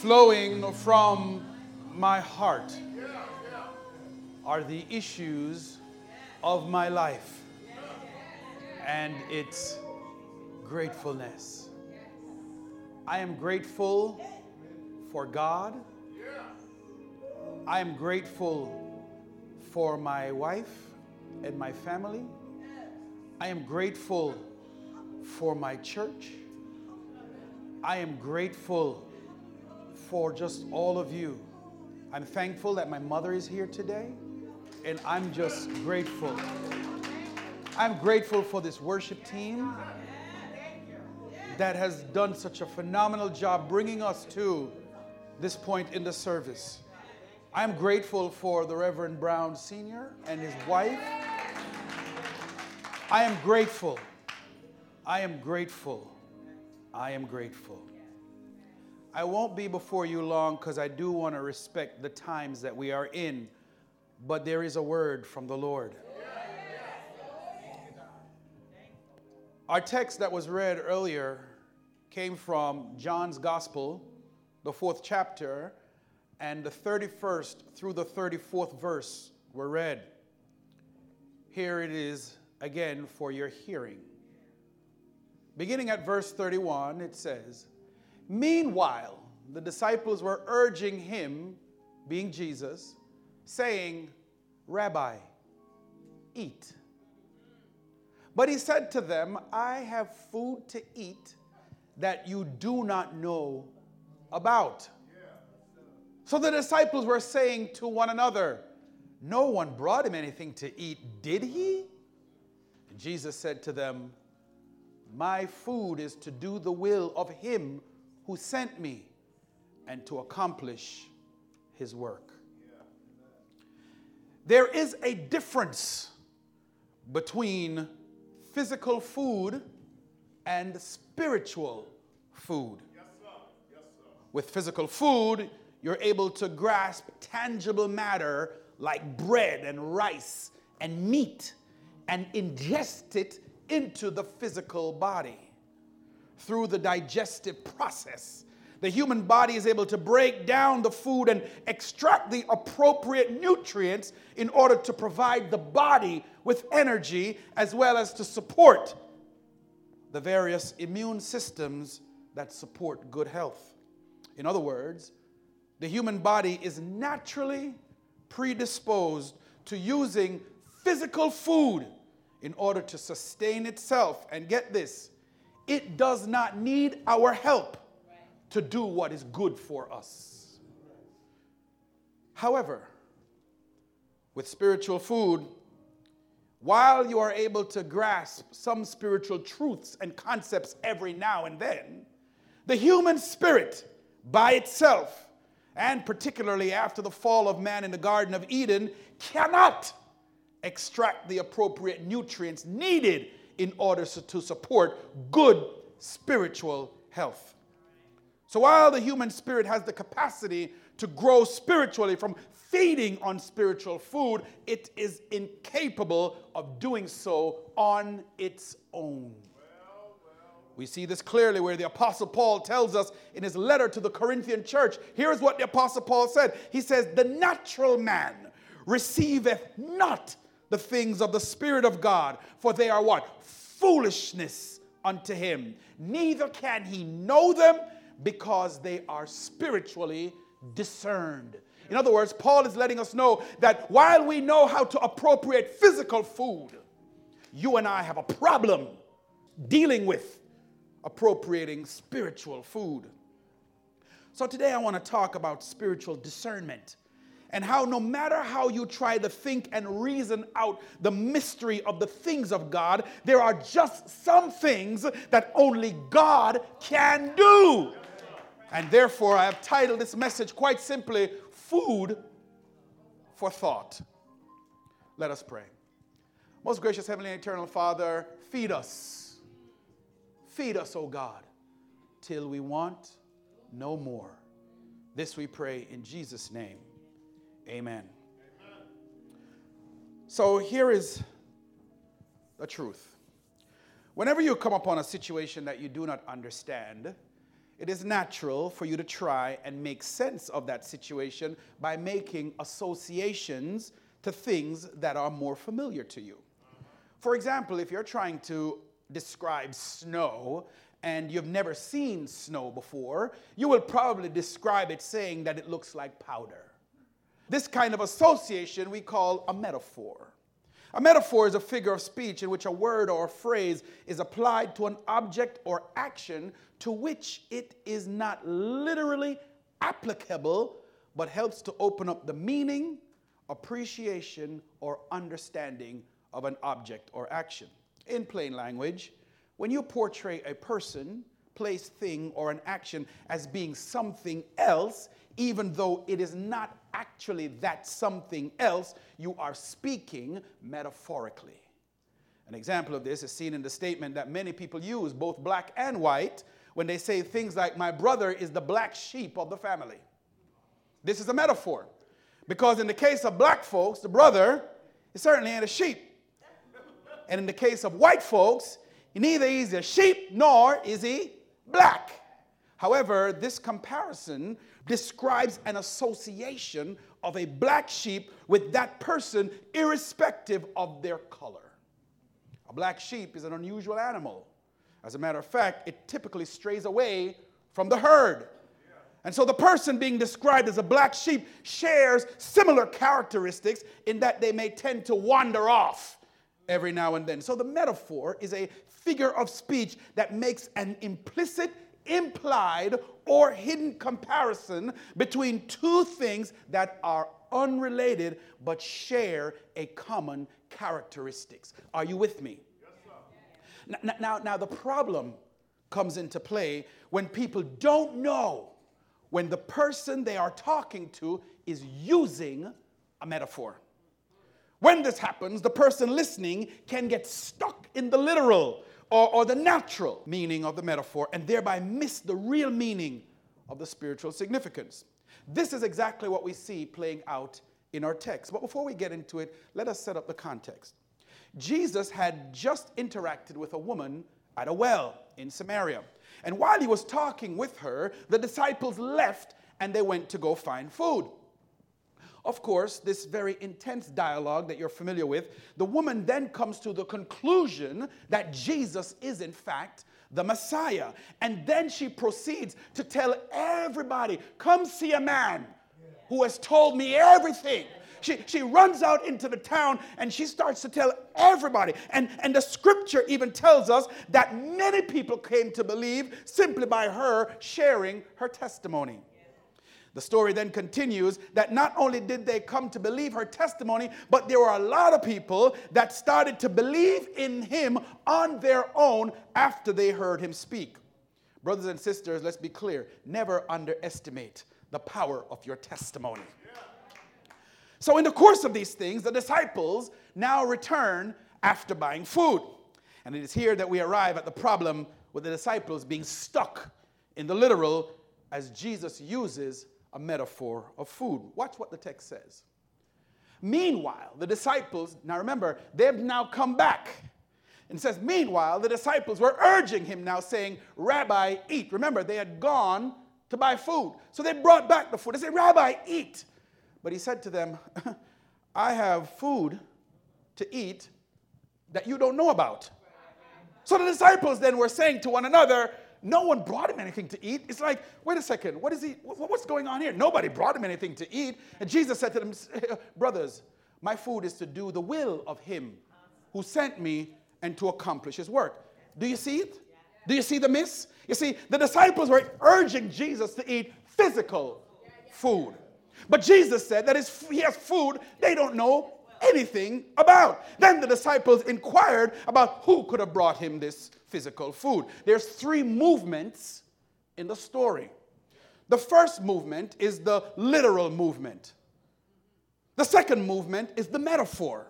Flowing from my heart are the issues of my life and its gratefulness. I am grateful for God. I am grateful for my wife and my family. I am grateful for my church. I am grateful for just all of you. I'm thankful that my mother is here today, and I'm just grateful. I'm grateful for this worship team that has done such a phenomenal job bringing us to this point in the service. I'm grateful for the Reverend Brown Sr. and his wife. I am grateful. I am grateful. I am grateful. I won't be before you long because I do want to respect the times that we are in, but there is a word from the Lord. Our text that was read earlier came from John's Gospel, the fourth chapter, and the 31st through the 34th verse were read. Here it is again for your hearing. Beginning at verse 31, it says, Meanwhile, the disciples were urging him, being Jesus, saying, Rabbi, eat. But he said to them, I have food to eat that you do not know about. So the disciples were saying to one another, No one brought him anything to eat, did he? And Jesus said to them, My food is to do the will of him who sent me and to accomplish his work. There is a difference between physical food and spiritual food. With physical food, you're able to grasp tangible matter like bread and rice and meat and ingest it into the physical body through the digestive process. The human body is able to break down the food and extract the appropriate nutrients in order to provide the body with energy as well as to support the various immune systems that support good health. In other words, the human body is naturally predisposed to using physical food in order to sustain itself. And get this, it does not need our help to do what is good for us. However, with spiritual food, while you are able to grasp some spiritual truths and concepts every now and then, the human spirit by itself, and particularly after the fall of man in the Garden of Eden, cannot extract the appropriate nutrients needed in order to support good spiritual health. So while the human spirit has the capacity to grow spiritually from feeding on spiritual food, it is incapable of doing so on its own. We see this clearly where the Apostle Paul tells us in his letter to the Corinthian church. Here's what the Apostle Paul said He says, The natural man receiveth not the things of the Spirit of God, for they are what? Foolishness unto him. Neither can he know them because they are spiritually discerned. In other words, Paul is letting us know that while we know how to appropriate physical food, you and I have a problem dealing with appropriating spiritual food. So today I want to talk about spiritual discernment and how no matter how you try to think and reason out the mystery of the things of God, there are just some things that only God can do. And therefore, I have titled this message quite simply Food for Thought. Let us pray. Most gracious Heavenly and Eternal Father, feed us. Feed us, O God, till we want no more. This we pray in Jesus' name. Amen. Amen. So here is the truth. Whenever you come upon a situation that you do not understand, it is natural for you to try and make sense of that situation by making associations to things that are more familiar to you. For example, if you're trying to describe snow and you've never seen snow before, you will probably describe it saying that it looks like powder. This kind of association we call a metaphor. A metaphor is a figure of speech in which a word or a phrase is applied to an object or action to which it is not literally applicable, but helps to open up the meaning, appreciation, or understanding of an object or action. In plain language, when you portray a person, place, thing, or an action as being something else, even though it is not actually that something else, you are speaking metaphorically. An example of this is seen in the statement that many people use, both black and white, when they say things like, My brother is the black sheep of the family. This is a metaphor. Because in the case of black folks, the brother is certainly ain't a sheep. And in the case of white folks, neither is a sheep nor is he black. However, this comparison describes an association of a black sheep with that person, irrespective of their color. A black sheep is an unusual animal. As a matter of fact, it typically strays away from the herd. And so the person being described as a black sheep shares similar characteristics in that they may tend to wander off every now and then. So the metaphor is a figure of speech that makes an implicit, implied, or hidden comparison between two things that are unrelated but share a common characteristics. Are you with me? Yes, Now, now, now, the problem comes into play when people don't know when the person they are talking to is using a metaphor. When this happens, the person listening can get stuck in the literal or, or the natural meaning of the metaphor and thereby miss the real meaning of the spiritual significance. This is exactly what we see playing out in our text. But before we get into it, let us set up the context. Jesus had just interacted with a woman at a well in Samaria. And while he was talking with her, the disciples left and they went to go find food. Of course, this very intense dialogue that you're familiar with, the woman then comes to the conclusion that Jesus is, in fact, the Messiah. And then she proceeds to tell everybody, Come see a man who has told me everything. She, she runs out into the town and she starts to tell everybody. And, and the scripture even tells us that many people came to believe simply by her sharing her testimony. The story then continues that not only did they come to believe her testimony, but there were a lot of people that started to believe in him on their own after they heard him speak. Brothers and sisters, let's be clear never underestimate the power of your testimony. So, in the course of these things, the disciples now return after buying food. And it is here that we arrive at the problem with the disciples being stuck in the literal as Jesus uses a metaphor of food. Watch what the text says. Meanwhile, the disciples, now remember, they've now come back. And says, Meanwhile, the disciples were urging him now, saying, Rabbi, eat. Remember, they had gone to buy food. So they brought back the food. They said, Rabbi, eat. But he said to them, I have food to eat that you don't know about. So the disciples then were saying to one another, no one brought him anything to eat. It's like, wait a second, what is he, what's going on here? Nobody brought him anything to eat. And Jesus said to them, eh, brothers, my food is to do the will of him who sent me and to accomplish his work. Do you see it? Do you see the miss? You see, the disciples were urging Jesus to eat physical food. But Jesus said that he has food they don't know anything about. Then the disciples inquired about who could have brought him this physical food. There's three movements in the story. The first movement is the literal movement. The second movement is the metaphor.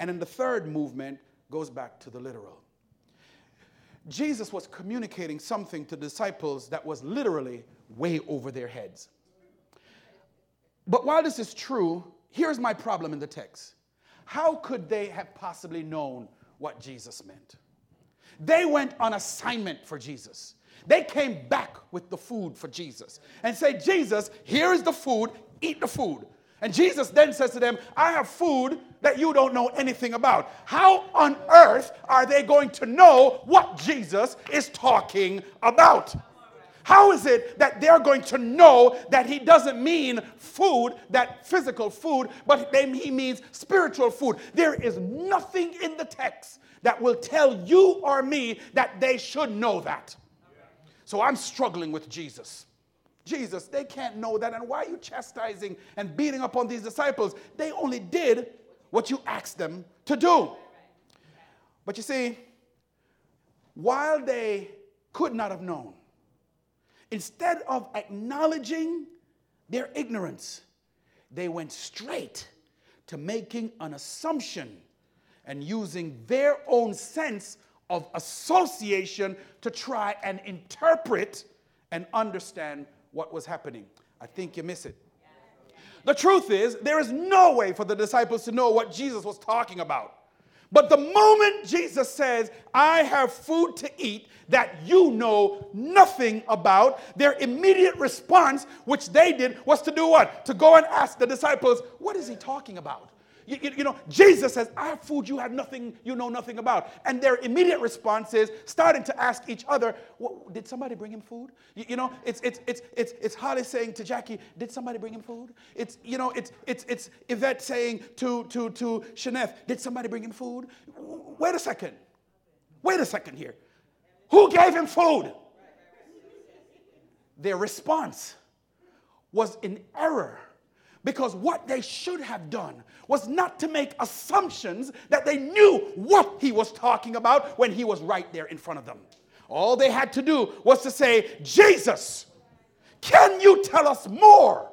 And then the third movement goes back to the literal. Jesus was communicating something to disciples that was literally way over their heads. But while this is true, here's my problem in the text. How could they have possibly known what Jesus meant? They went on assignment for Jesus. They came back with the food for Jesus and say, Jesus, here is the food, eat the food. And Jesus then says to them, I have food that you don't know anything about. How on earth are they going to know what Jesus is talking about? How is it that they're going to know that he doesn't mean food, that physical food, but he means spiritual food? There is nothing in the text that will tell you or me that they should know that. So I'm struggling with Jesus. Jesus, they can't know that. And why are you chastising and beating up on these disciples? They only did what you asked them to do. But you see, while they could not have known, instead of acknowledging their ignorance, they went straight to making an assumption and using their own sense of association to try and interpret and understand what was happening. I think you miss it. The truth is, there is no way for the disciples to know what Jesus was talking about. But the moment Jesus says, I have food to eat that you know nothing about, their immediate response, which they did, was to do what? To go and ask the disciples, What is he talking about? You, you, you, know, Jesus says, I have food you have nothing, you know nothing about. And their immediate response is starting to ask each other, did somebody bring him food? You, you, know, it's, it's, it's, it's, it's Holly saying to Jackie, did somebody bring him food? It's, you know, it's, it's, it's Yvette saying to, to, to Shaneth, did somebody bring him food? Wait a second. Wait a second here. Who gave him food? Their response was in error because what they should have done was not to make assumptions that they knew what he was talking about when he was right there in front of them. All they had to do was to say, Jesus, can you tell us more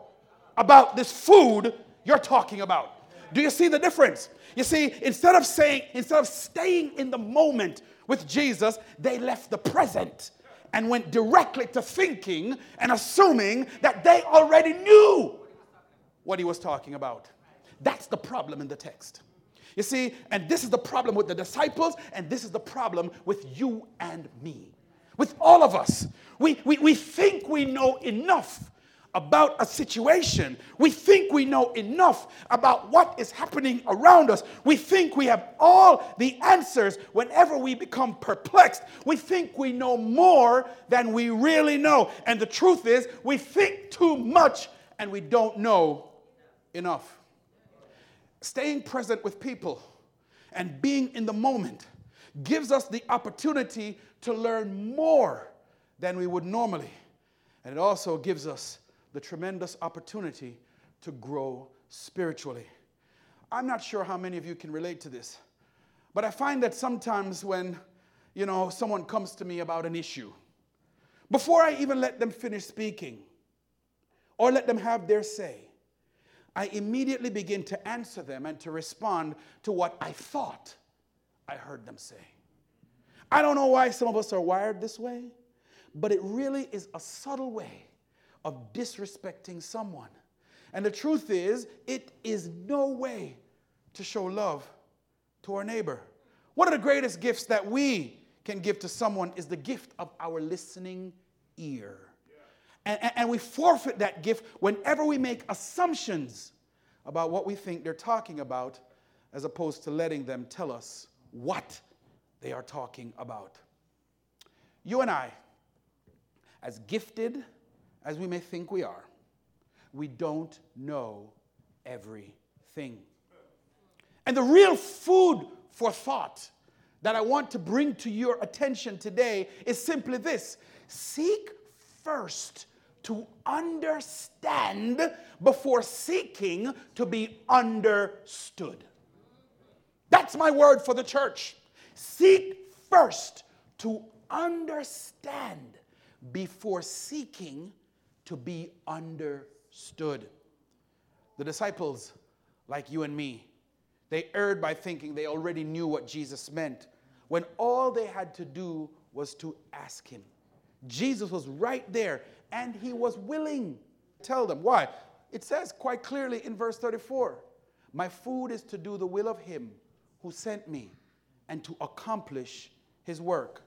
about this food you're talking about? Do you see the difference? You see, instead of saying, instead of staying in the moment with Jesus, they left the present and went directly to thinking and assuming that they already knew what he was talking about. That's the problem in the text. You see, and this is the problem with the disciples, and this is the problem with you and me, with all of us. We, we, we think we know enough about a situation. We think we know enough about what is happening around us. We think we have all the answers whenever we become perplexed. We think we know more than we really know. And the truth is, we think too much and we don't know enough. Staying present with people and being in the moment gives us the opportunity to learn more than we would normally. And it also gives us the tremendous opportunity to grow spiritually. I'm not sure how many of you can relate to this, but I find that sometimes when, you know, someone comes to me about an issue, before I even let them finish speaking or let them have their say, I immediately begin to answer them and to respond to what I thought I heard them say. I don't know why some of us are wired this way, but it really is a subtle way of disrespecting someone. And the truth is, it is no way to show love to our neighbor. One of the greatest gifts that we can give to someone is the gift of our listening ear. And, and, and we forfeit that gift whenever we make assumptions about what we think they're talking about, as opposed to letting them tell us what they are talking about. You and I, as gifted as we may think we are, we don't know everything. And the real food for thought that I want to bring to your attention today is simply this seek first to understand before seeking to be understood. That's my word for the church. Seek first to understand before seeking to be understood. The disciples, like you and me, they erred by thinking they already knew what Jesus meant when all they had to do was to ask him. Jesus was right there and he was willing. To tell them why. It says quite clearly in verse 34 My food is to do the will of him who sent me and to accomplish his work.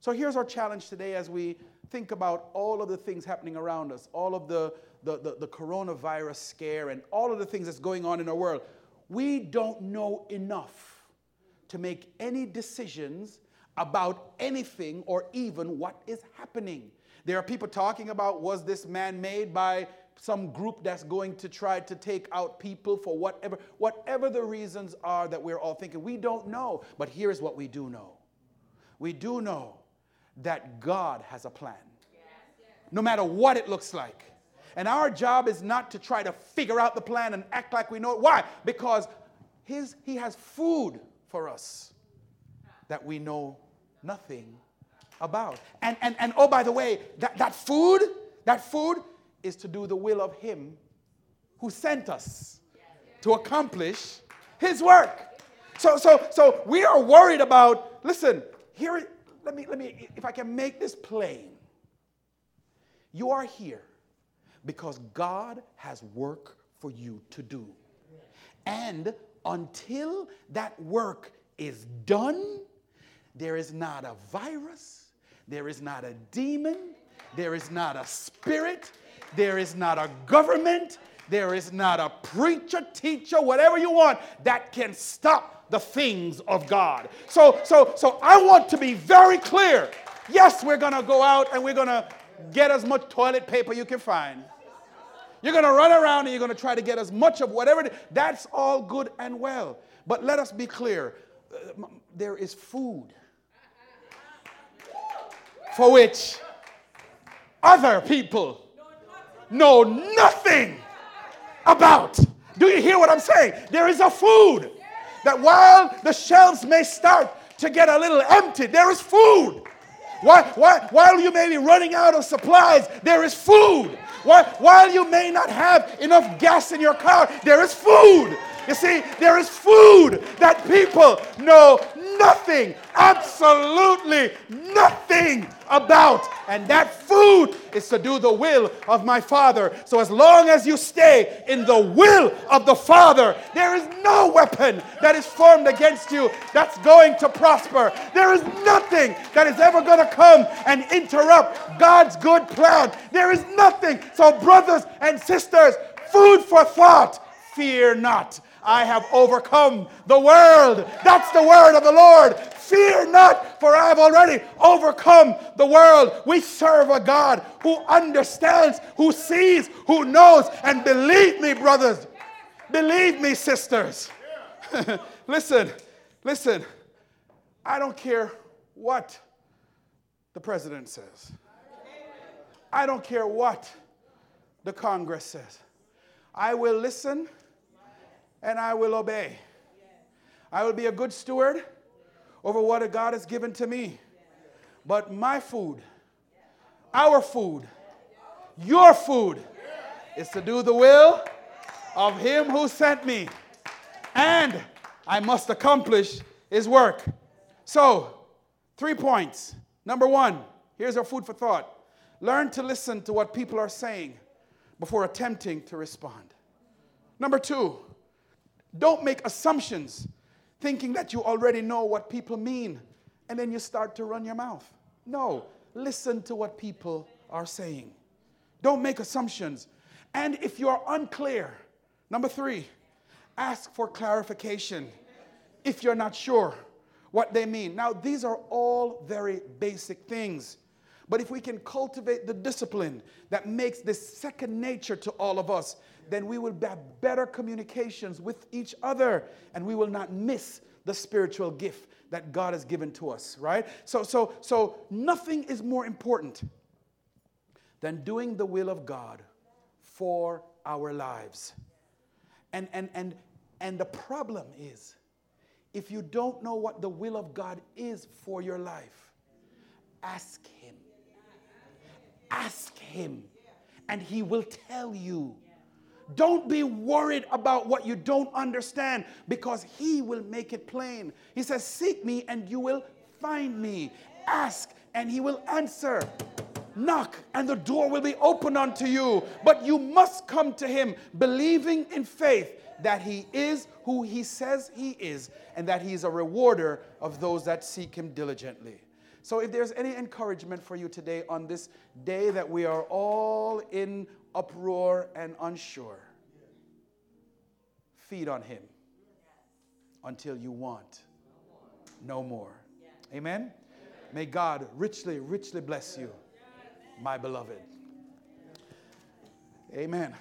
So here's our challenge today as we think about all of the things happening around us, all of the, the, the, the, coronavirus scare, and all of the things that's going on in our world. We don't know enough to make any decisions about anything or even what is happening. There are people talking about was this man made by some group that's going to try to take out people for whatever whatever the reasons are that we're all thinking. We don't know but here's what we do know. We do know that God has a plan. No matter what it looks like. And our job is not to try to figure out the plan and act like we know it. Why? Because his he has food for us that we know nothing about and and, and oh by the way that, that food that food is to do the will of Him who sent us to accomplish His work. So, so, so we are worried about, listen, here, let me, let me, if I can make this plain. You are here because God has work for you to do. And until that work is done, there is not a virus, there is not a demon, there is not a spirit, there is not a government, there is not a preacher, teacher, whatever you want that can stop the things of God. So, so, so I want to be very clear. Yes, we're gonna go out and we're gonna get as much toilet paper you can find. You're gonna run around and you're gonna try to get as much of whatever. That's all good and well. But let us be clear uh, there is food for which other people know nothing about. Do you hear what I'm saying? There is a food that while the shelves may start to get a little empty, there is food. While, while, while you may be running out of supplies, there is food. While you may not have enough gas in your car, there is food. You see, there is food that people know nothing, absolutely nothing about. And that food is to do the will of my Father. So as long as you stay in the will of the Father, there is no weapon that is formed against you that's going to prosper. There is nothing that is ever going to come and interrupt God's good plan. There is nothing. So, brothers and sisters, food for thought, fear not. I have overcome the world. That's the word of the Lord. Fear not, for I have already overcome the world. We serve a God who understands, who sees, who knows. And believe me, brothers, believe me, sisters. listen, listen. I don't care what the president says, I don't care what the Congress says. I will listen and I will obey. I will be a good steward over what God has given to me. But my food, our food, your food is to do the will of Him who sent me. And I must accomplish His work. So, three points. Number one, here's our food for thought learn to listen to what people are saying before attempting to respond. Number two, don't make assumptions thinking that you already know what people mean and then you start to run your mouth. No, listen to what people are saying. Don't make assumptions. And if you are unclear, number three, ask for clarification if you're not sure what they mean. Now, these are all very basic things. But if we can cultivate the discipline that makes this second nature to all of us, then we will have better communications with each other and we will not miss the spiritual gift that God has given to us, right? So so so nothing is more important than doing the will of God for our lives. And and and and the problem is if you don't know what the will of God is for your life, ask him. Ask him and he will tell you. Don't be worried about what you don't understand because He will make it plain. He says, Seek me and you will find me. Ask and He will answer. Knock and the door will be open unto you. But you must come to Him believing in faith that He is who He says He is and that He is a rewarder of those that seek Him diligently. So, if there's any encouragement for you today on this day that we are all in uproar and unsure, feed on Him until you want no more. Amen? May God richly, richly bless you, my beloved. Amen.